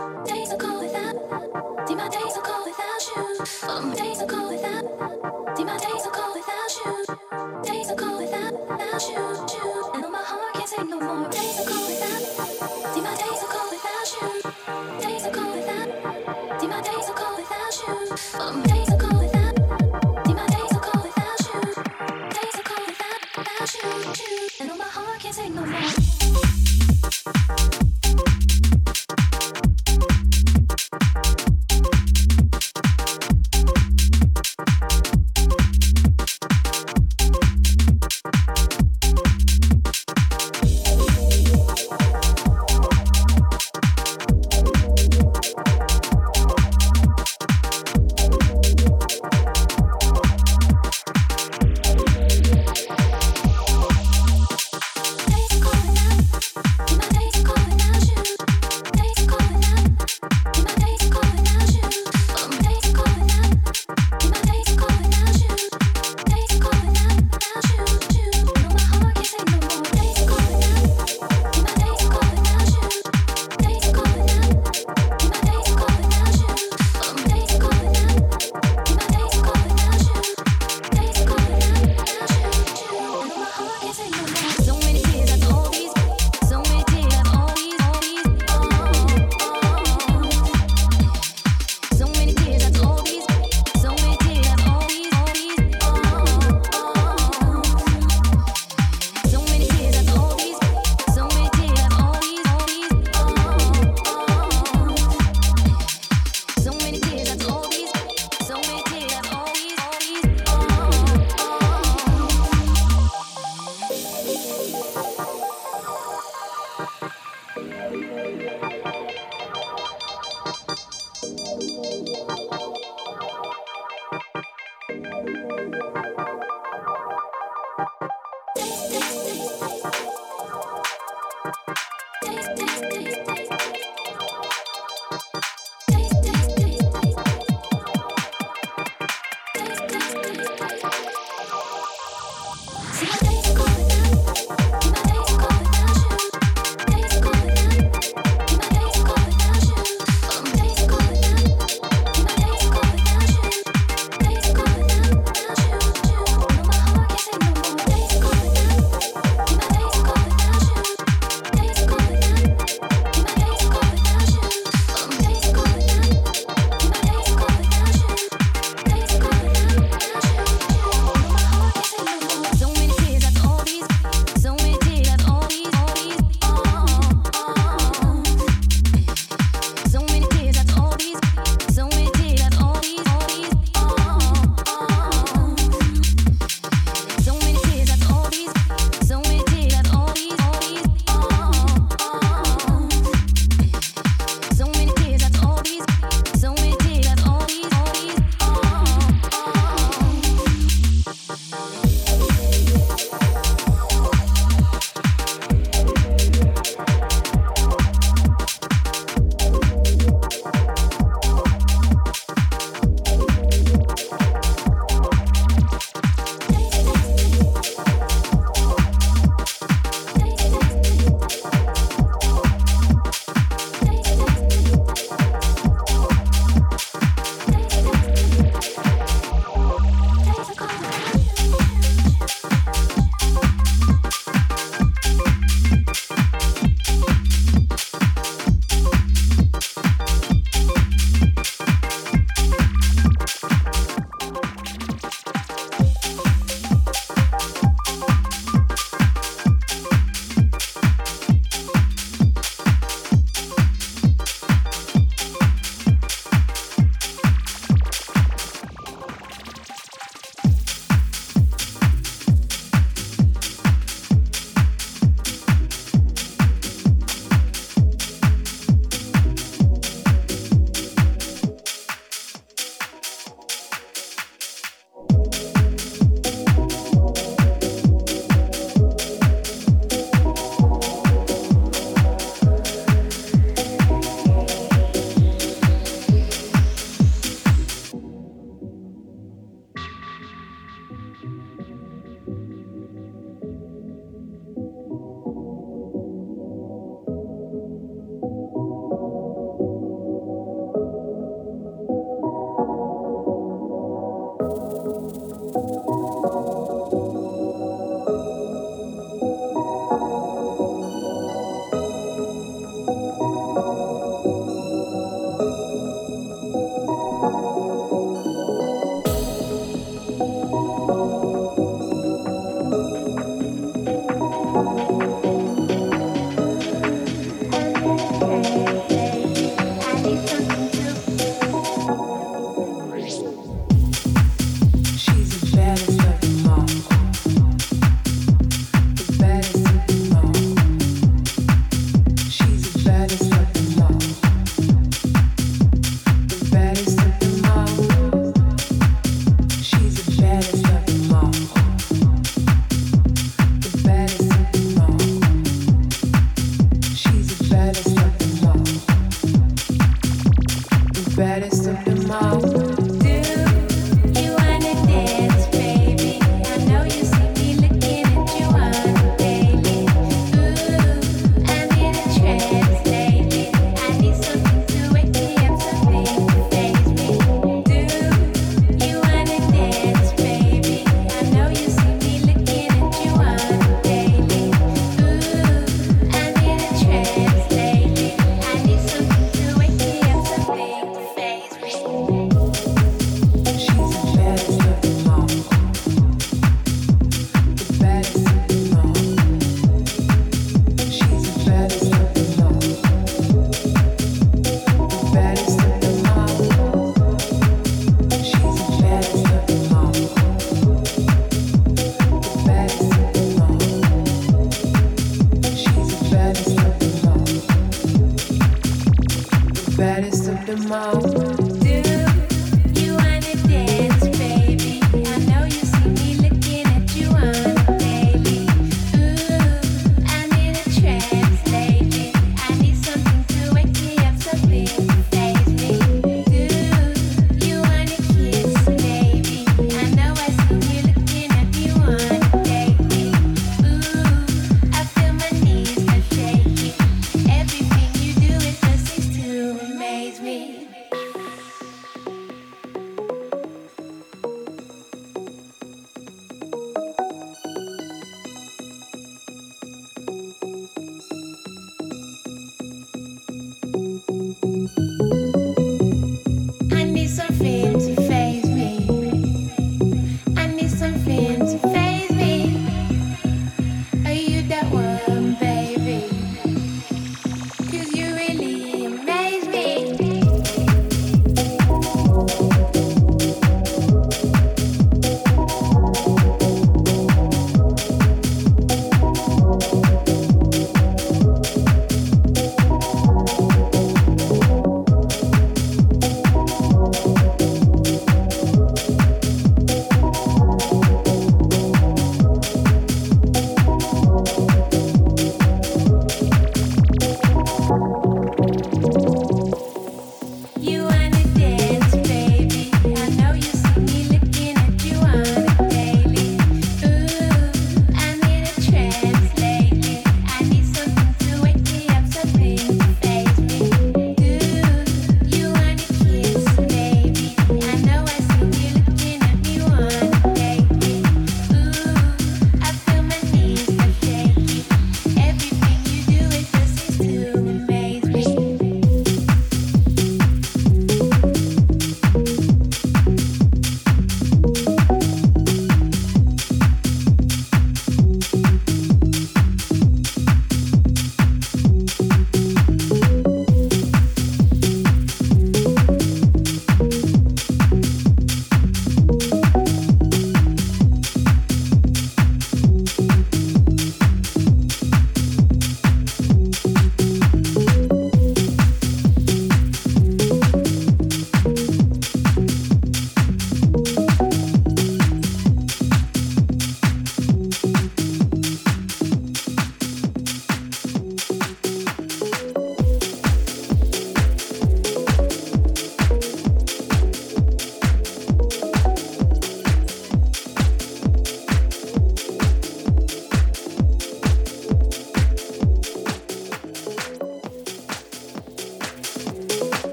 Thank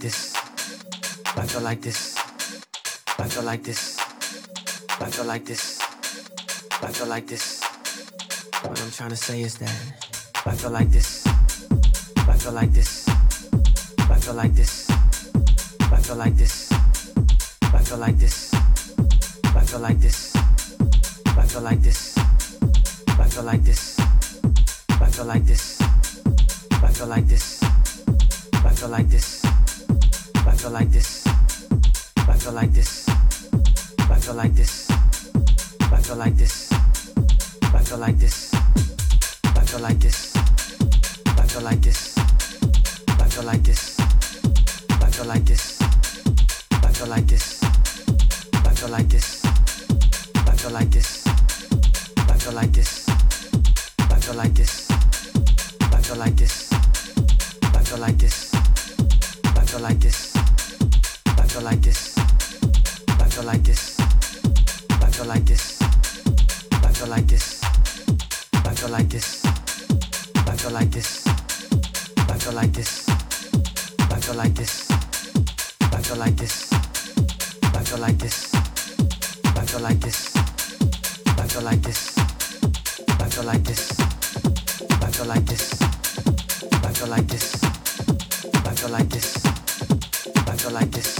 like this. I feel like this. I feel like this. I feel like this. I feel like this. What I'm trying to say is that I feel like this. I feel like this. I feel like this. Feel like this. I feel like this. I feel like this. I feel like this. I feel like this. I feel like this. I feel like this. I feel like this. I feel like this. I feel like this. I feel like this. I feel like this. I feel like this. I feel like this. I feel like this. I feel like this. I feel like this. I feel like this. I feel like this. I feel like this. I feel like this. I feel like this. I feel like this. I feel like this. I feel like this. I feel like this. I feel like this. I feel like this. I feel like this.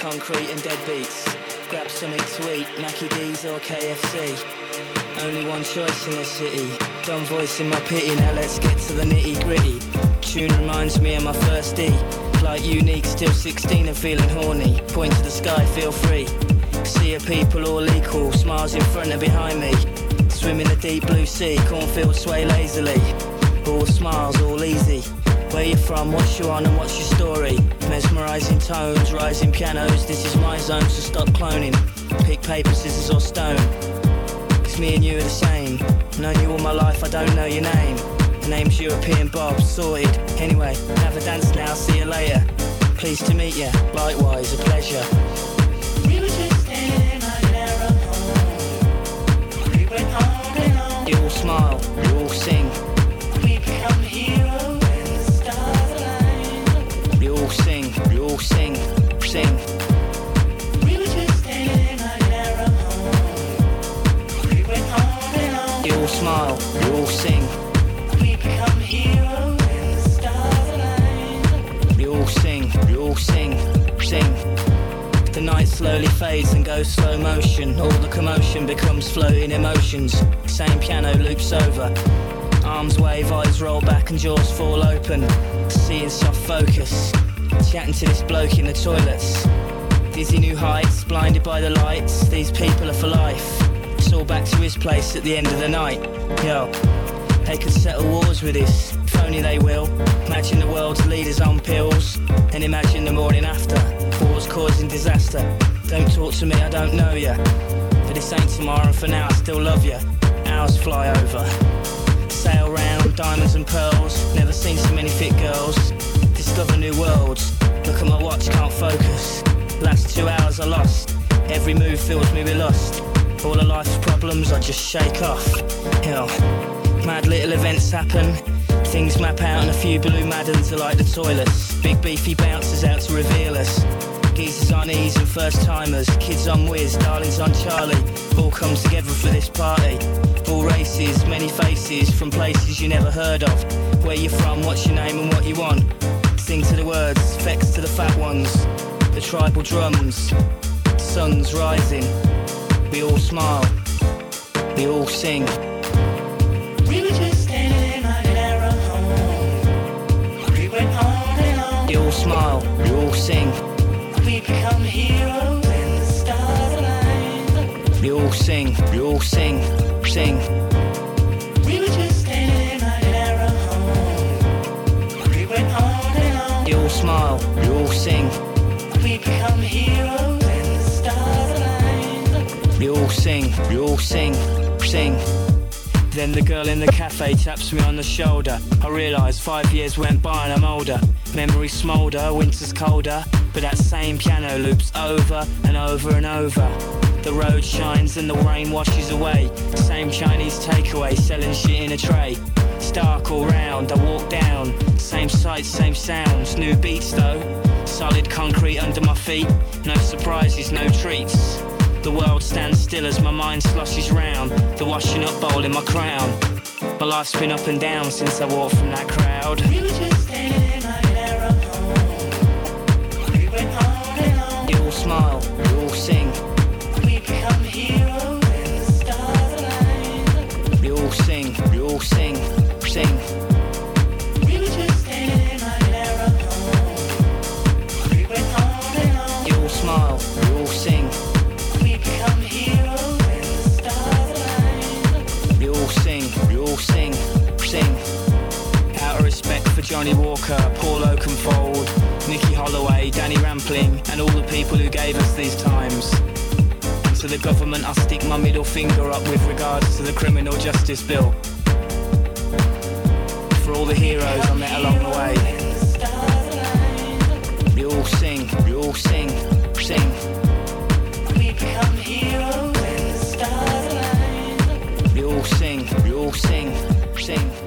Concrete and dead beats. Grab something to eat, Mackie D's or KFC. Only one choice in the city. Voice in my pity, now let's get to the nitty gritty. Tune reminds me of my first D. Like unique, still 16 and feeling horny. Point to the sky, feel free. See a people all equal, smiles in front and behind me. Swim in the deep blue sea, cornfields sway lazily. All smiles, all easy. Where you from, what's you on and what's your story? Mesmerizing tones, rising pianos, this is my zone, so stop cloning. Pick paper, scissors or stone. Cause me and you are the same. Known you all my life, I don't know your name. The name's European Bob, sorted. Anyway, have a dance now, see you later. Pleased to meet you, likewise, a pleasure. We were just standing on narrow home. We went on and on. You all smile, you all sing, The night slowly fades and goes slow motion. All the commotion becomes floating emotions. Same piano loops over. Arms wave, eyes roll back and jaws fall open. Seeing soft focus. Chatting to this bloke in the toilets. Dizzy new heights, blinded by the lights. These people are for life. It's all back to his place at the end of the night. Yo, they could settle wars with this. If only they will. Imagine the world's leaders on pills. And imagine the morning after. Causing disaster. Don't talk to me, I don't know ya. But this ain't tomorrow, and for now I still love ya. Hours fly over. Sail round, diamonds and pearls. Never seen so many fit girls. Discover new worlds. Look at my watch, can't focus. Last two hours I lost. Every move fills me with lust. All of life's problems I just shake off. Hell, mad little events happen. Things map out and a few blue maddens are like the toilets. Big beefy bouncers out to reveal us. Geezers on ease and first timers. Kids on whiz, darlings on Charlie. All comes together for this party. All races, many faces from places you never heard of. Where you from, what's your name and what you want. Sing to the words, effects to the fat ones. The tribal drums, sun's rising. We all smile, we all sing. We were just standing on narrow home. We went on and on. We all smile, we all sing. We become heroes when the stars align. We all sing, we all sing, sing. We were just standing on narrow home. We went on and on. We all smile, we all sing. We become heroes when the stars align. We all sing, we all sing, sing. Then the girl in the cafe taps me on the shoulder. I realise five years went by and I'm older. Memories smoulder, winter's colder. But that same piano loops over and over and over. The road shines and the rain washes away. Same Chinese takeaway selling shit in a tray. It's dark all round, I walk down. Same sights, same sounds, new beats though. Solid concrete under my feet, no surprises, no treats. The world stands still as my mind sloshes round, the washing up bowl in my crown. My life's been up and down since I walked from that crowd. Johnny Walker, Paul Oakenfold, Nicky Holloway, Danny Rampling, and all the people who gave us these times. And to the government, I stick my middle finger up with regards to the criminal justice bill. For all the heroes I met along the way. we all sing, we all sing, sing. We become heroes when the stars align. You all sing, we all sing, sing.